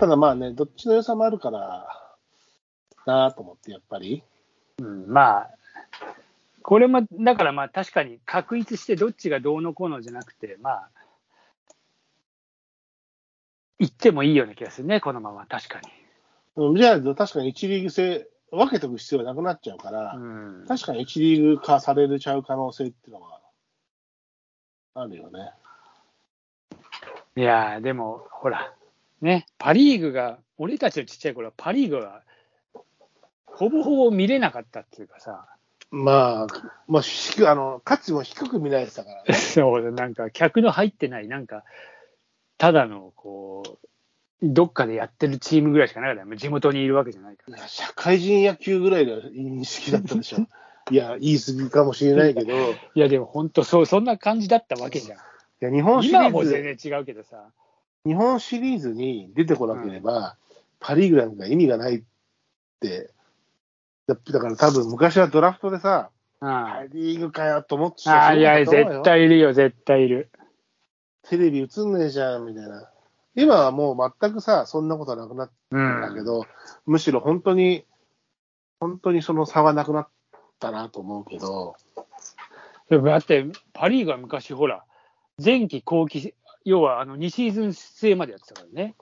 ただまあね、どっちの良さもあるからなあと思って、やっぱり。うん、まあ、これも、だからまあ確かに確立してどっちがどうのこうのじゃなくて、まあ、言ってもいいような気がするね、このまま、確かに。うんじゃあ、確かに1リーグ制、分けておく必要はなくなっちゃうから、うん、確かに1リーグ化されるちゃう可能性っていうのはあるよね。いやー、でも、ほら、ね、パ・リーグが、俺たちのちっちゃい頃はパ・リーグは、ほぼほぼ見れなかったっていうかさ、まあ、まあ、低あの価値も低く見られてたからね。そう、なんか客の入ってない、なんか、ただの、こう、どっかでやってるチームぐらいしかなかったよ。地元にいるわけじゃないから。社会人野球ぐらいの認識だったでしょ。いや、言い過ぎかもしれないけど、いいや、でも本当そう、そんな感じだったわけじゃん。や日本シリ今はもうーズ、全然違うけどさ。日本シリーズに出てこなければ、パ・リーグなんか意味がないって、だだから多分昔はドラフトでさ、うん。パ・あリーグかよと思ってたあ、いや、絶対いるよ、絶対いる。テレビ映んねえじゃんみたいな。今はもう全くさ、そんなことはなくなっうん。たんだけど、むしろ本当に、本当にその差はなくなったなと思うけど、でもだって、パ・リーグは昔、ほら、前期後期、要はあの2シーズン制までやってたからね。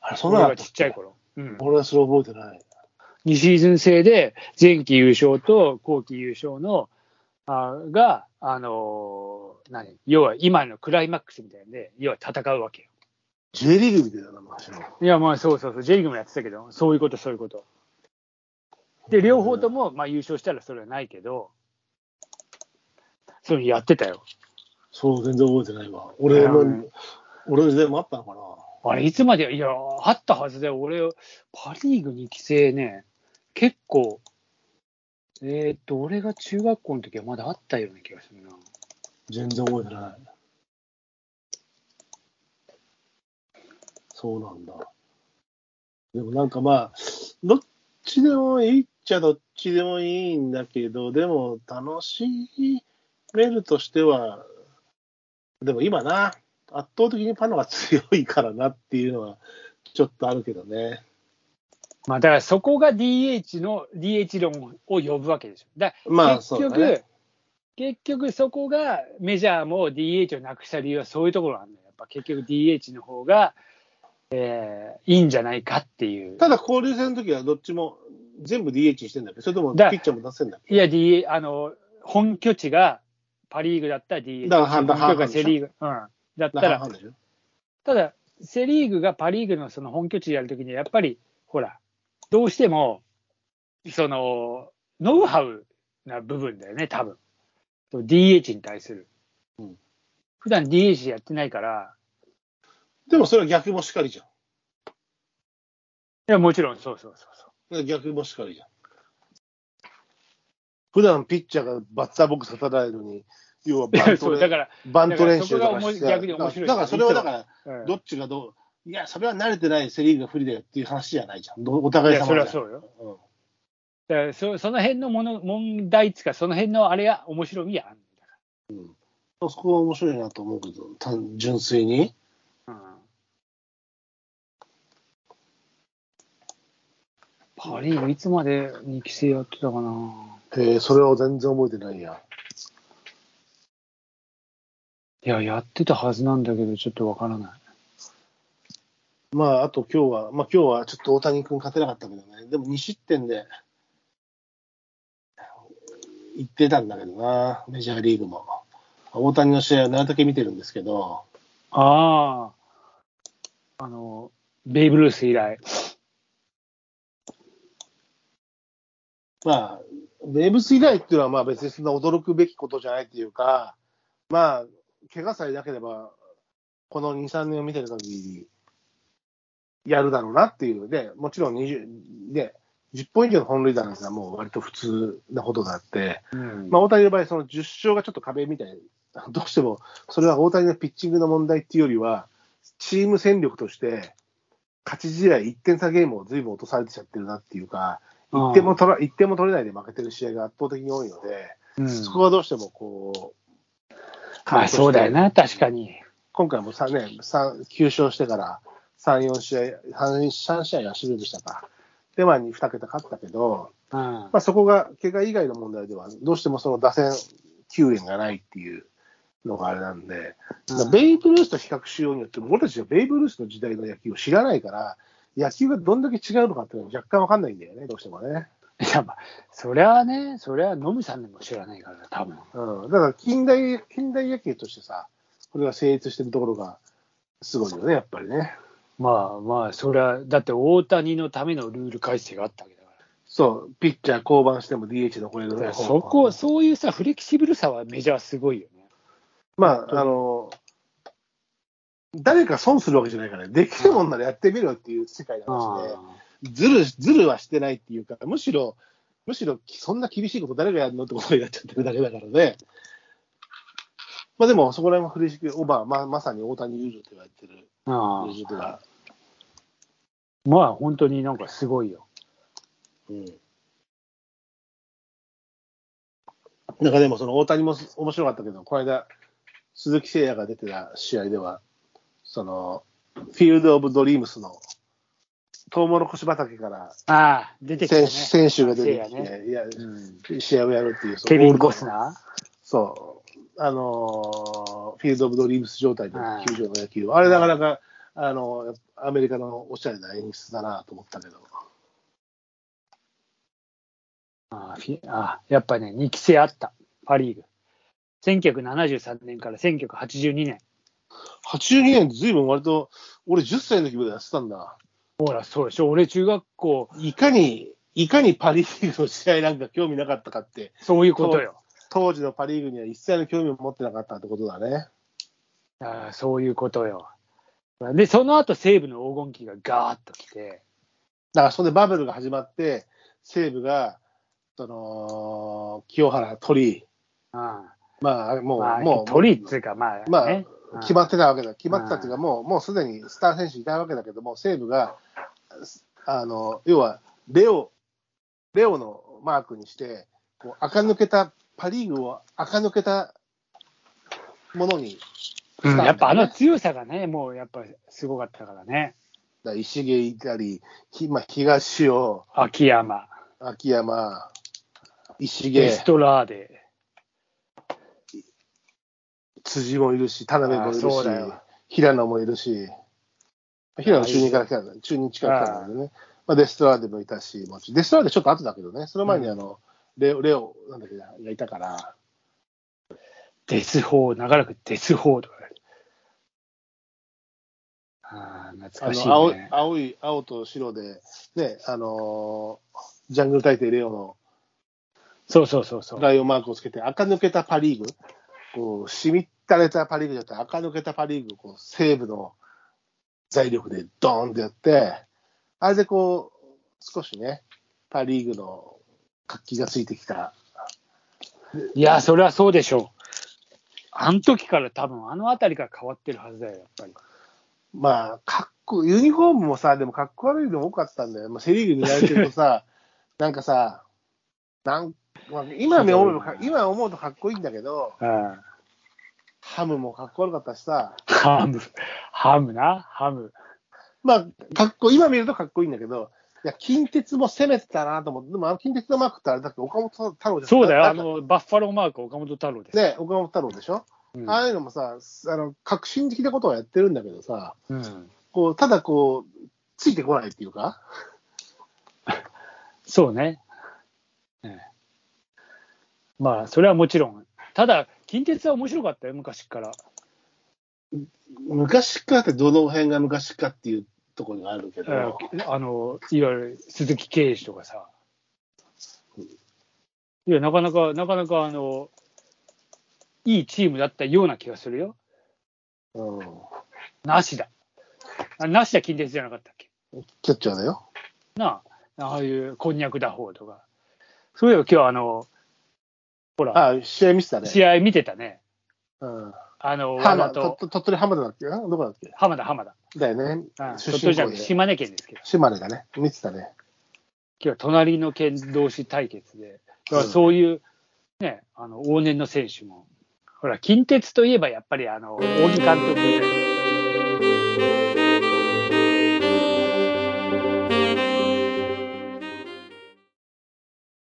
あれ、そんなちっちゃい頃。うん。俺はそれ覚えてない。2シーズン制で、前期優勝と後期優勝の、あが、あのー何？要は今のクライマックスみたいなんで、要は戦うわけよ。J リーグみたいだな、昔の？いや、まあそうそうそう、J リーグもやってたけど、そういうこと、そういうこと。で、両方とも、まあ優勝したらそれはないけど、そういうのやってたよ。そう、全然覚えてないわ。俺の、うん俺の時代もあったのかな。あれ、いつまで、いや、あったはずだよ。俺、パ・リーグ2期生ね、結構、えーっと、俺が中学校の時はまだあったような気がするな。全然覚えてない。そうなんだ。でもなんかまあ、どっちでもいいっちゃどっちでもいいんだけど、でも楽しめるとしては、でも今な、圧倒的にパノが強いからなっていうのはちょっとあるけどね。まあ、だからそこが DH の、DH 論を呼ぶわけでしょ。だまあ結局、ね結局そこがメジャーも DH をなくした理由はそういうところなんだよ。やっぱ結局 DH の方が、えーいいんじゃないかっていう。ただ交流戦の時はどっちも全部 DH にしてんだっけ？それともピだッチャーも出せんだっけ？いや、D、あの、本拠地がパ・リーグだったら DH。だからセ・リーグ。うん。だったら、ただ、セ・リーグがパ・リーグのその本拠地でやるときに、やっぱり、ほら、どうしても、その、ノウハウな部分だよね、多分。DH に対する。うん普段 DH やってないから、でもそれは逆もしかりじゃん。いや、もちろん、そうそうそうそう。逆もしかりじゃん。普段ピッチャーがバッターボックス立たないのに、要はバントで だから、バント練習とかして逆に面白いだからそれはだから、うんどっちがどう、いや、それは慣れてないセ・リーグが不利だよっていう話じゃないじゃん。どお互い様じゃんそれはそうよ。だからそその辺のもの問題っつうか、その辺のあれが面白みやあるんだかうんそこは面白いなと思うけど、単純粋に。ら。うんパ・リーグいつまで2期生やってたかな。へえ、それは全然覚えてないや。いや、やってたはずなんだけど、ちょっとわからない。まあ、あと今日は、まあ今日はちょっと大谷君勝てなかったけどね。でも2失点で、言ってたんだけどな、メジャーリーグも。大谷の試合は何だけ見てるんですけど、ああ、あの、ベイブルース以来。まあ、ベーブス以来っていうのはまあ別にそんな驚くべきことじゃないっていうか、まあ、怪我さえなければ、この2、3年を見てる限り、やるだろうなっていう。ね、もちろん20、ね、10本以上の本塁打なんてのはもう割と普通なことがあって、うん。まあ、大谷の場合、その10勝がちょっと壁みたいな、どうしてもそれは大谷のピッチングの問題っていうよりは、チーム戦力として、勝ち試合、1点差ゲームをずいぶん落とされてちゃってるなっていうか、1点も取ら1点も取れないで負けてる試合が圧倒的に多いので、うんそこはどうしてもこう、まあそうだよな、確かに。今回も3年、3 9勝してから3、4試合、3, 3試合はシュートしたか。で、まあ、2桁勝ったけど、うん。まあ、そこが、怪我以外の問題では、どうしてもその打線救援がないっていうのがあれなんで、だからベイブルースと比較しようによっても、俺たちはベイブルースの時代の野球を知らないから、野球がどんだけ違うのかっていうのは若干わかんないんだよね、どうしてもね。いや、まあ、そりゃね、そりゃ、ノムさんでも知らないから、多分。うん。だから近代、近代野球としてさ、これが成立してるところがすごいよね、やっぱりね。まあまあ、そりゃ、だって大谷のためのルール改正があったわけだかそう、ピッチャー降板しても DH 残れるら。そこ、そういうさ、フレキシブルさはメジャーすごいよね。まあ、あの、誰か損するわけじゃないから、ね、できるもんならやってみろっていう世界の話で、ずる、ずるはしてないっていうか、むしろ、むしろ、そんな厳しいこと誰がやるのってことをやっちゃってるだけだからね。まあでも、そこら辺もフレキシブル、まあ、まさに大谷ルールと言われてるああまあ、本当になんかすごいよ。うん。なんかでも、その大谷も面白かったけど、この間、鈴木誠也が出てた試合では、その、フィールド・オブ・ドリームスの、トウモロコシ畑からああ、出てきたね。選手が出てきて、ね。いやうん。試合をやるっていう、ケビン・ゴスナそう、あのーフィールド・オブ・ドリームス状態のはい球場の野球、あれなかなか、あのアメリカのおしゃれな演出だなと思ったけど、ーああフィああやっぱね、2期生あった、パ・リーグ。1973年から1982年。82年ってずいぶん割と、俺10歳の時までやってたんだ。ほら、そうでしょ。俺、中学校、いかに、いかにパ・リーグの試合なんか興味なかったかって、そういうことよ。当時のパ・リーグには一切の興味を持ってなかったってことだね。ああそういうことよ。で、その後、西武の黄金期がガーッと来て、だからそれでバブルが始まって、西武が、その、清原、鳥、あまあ、もう、まあ、もう、鳥っつうか、まあ、まあね、決まってたわけだ。決まってたっていうか、もう、もうすでにスター選手いたわけだけども、西武が、あの、要は、レオ、レオのマークにして、こう、垢抜けた、パリーグを垢抜けたものにしたうんやっぱあの強さがね、もうやっぱすごかったからね。だ石毛いたり、ひまあ、東尾、秋山、秋山、石毛。エス、トラーデ。辻もいるし、田辺もいるし平野もいるし、平野中日から来たんだ、中日から来たんだけどね。まあ、デストラーデもいたし、デストラーデちょっと後だけどね、その前にあの、レオ、レオ、なんだっけな、がいたから、デスホー、長らくデスホーとか。ああ、あ懐かしいの青。青い、青と白で、ね、あのージャングル大帝レオのそうそうそうそう。ライオンマークをつけて、垢抜けたパ・リーグ、こう、しみったれたパ・リーグじゃなくて、垢抜けたパ・リーグをこう西部の財力でドーンってやって、あれでこう、少しね、パ・リーグの活気がついてきた。いや、それはそうでしょう。あの時から多分、あの辺りから変わってるはずだよ、やっぱり。まあ、かっこ、ユニフォームもさ、でもかっこ悪いの多かったんだよ。まあ、セ・リーグ見られてるとさ、なんかさ、なんまあ、今思うとか、今思うとかっこいいんだけど、うん。ハムもかっこ悪かったしさ、ハム、ハムな、ハム。まあ、かっこ、今見るとかっこいいんだけど、いや、近鉄も攻めてたなと思って、でもあの近鉄のマークってあれだっけ、岡本太郎じゃんそうだよ、あの、バッファローマーク、岡本太郎です。ね、岡本太郎でしょ、うんああいうのもさ、あの、革新的なことをやってるんだけどさ、うん。こう、ただこう、ついてこないっていうか、そうね。ええまあ、それはもちろん。ただ、近鉄は面白かったよ、昔から。昔からってどの辺が昔かっていうところがあるけど、ええあの、いわゆる鈴木啓司とかさ。いや、なかなか、なかなか、あの、いいチームだったような気がするよ。うん、なしだ。あなしだ近鉄じゃなかったっけ？キャッチャーだよ。なあ、ああいうこんにゃく打法とか。そういえば今日あの、ほら、あ試合見てたね。試合見てたね。うん、あの、浜とと鳥取浜田だっけ？どこだっけ？浜田、浜田。だよねうん。出鳥取じゃ。島根県ですけど。島根だね。見てたね。今日は隣の県同士対決で、だからそういう、ね、あの、往年の選手も、ほら、近鉄といえばやっぱりあの、大木監督みたいな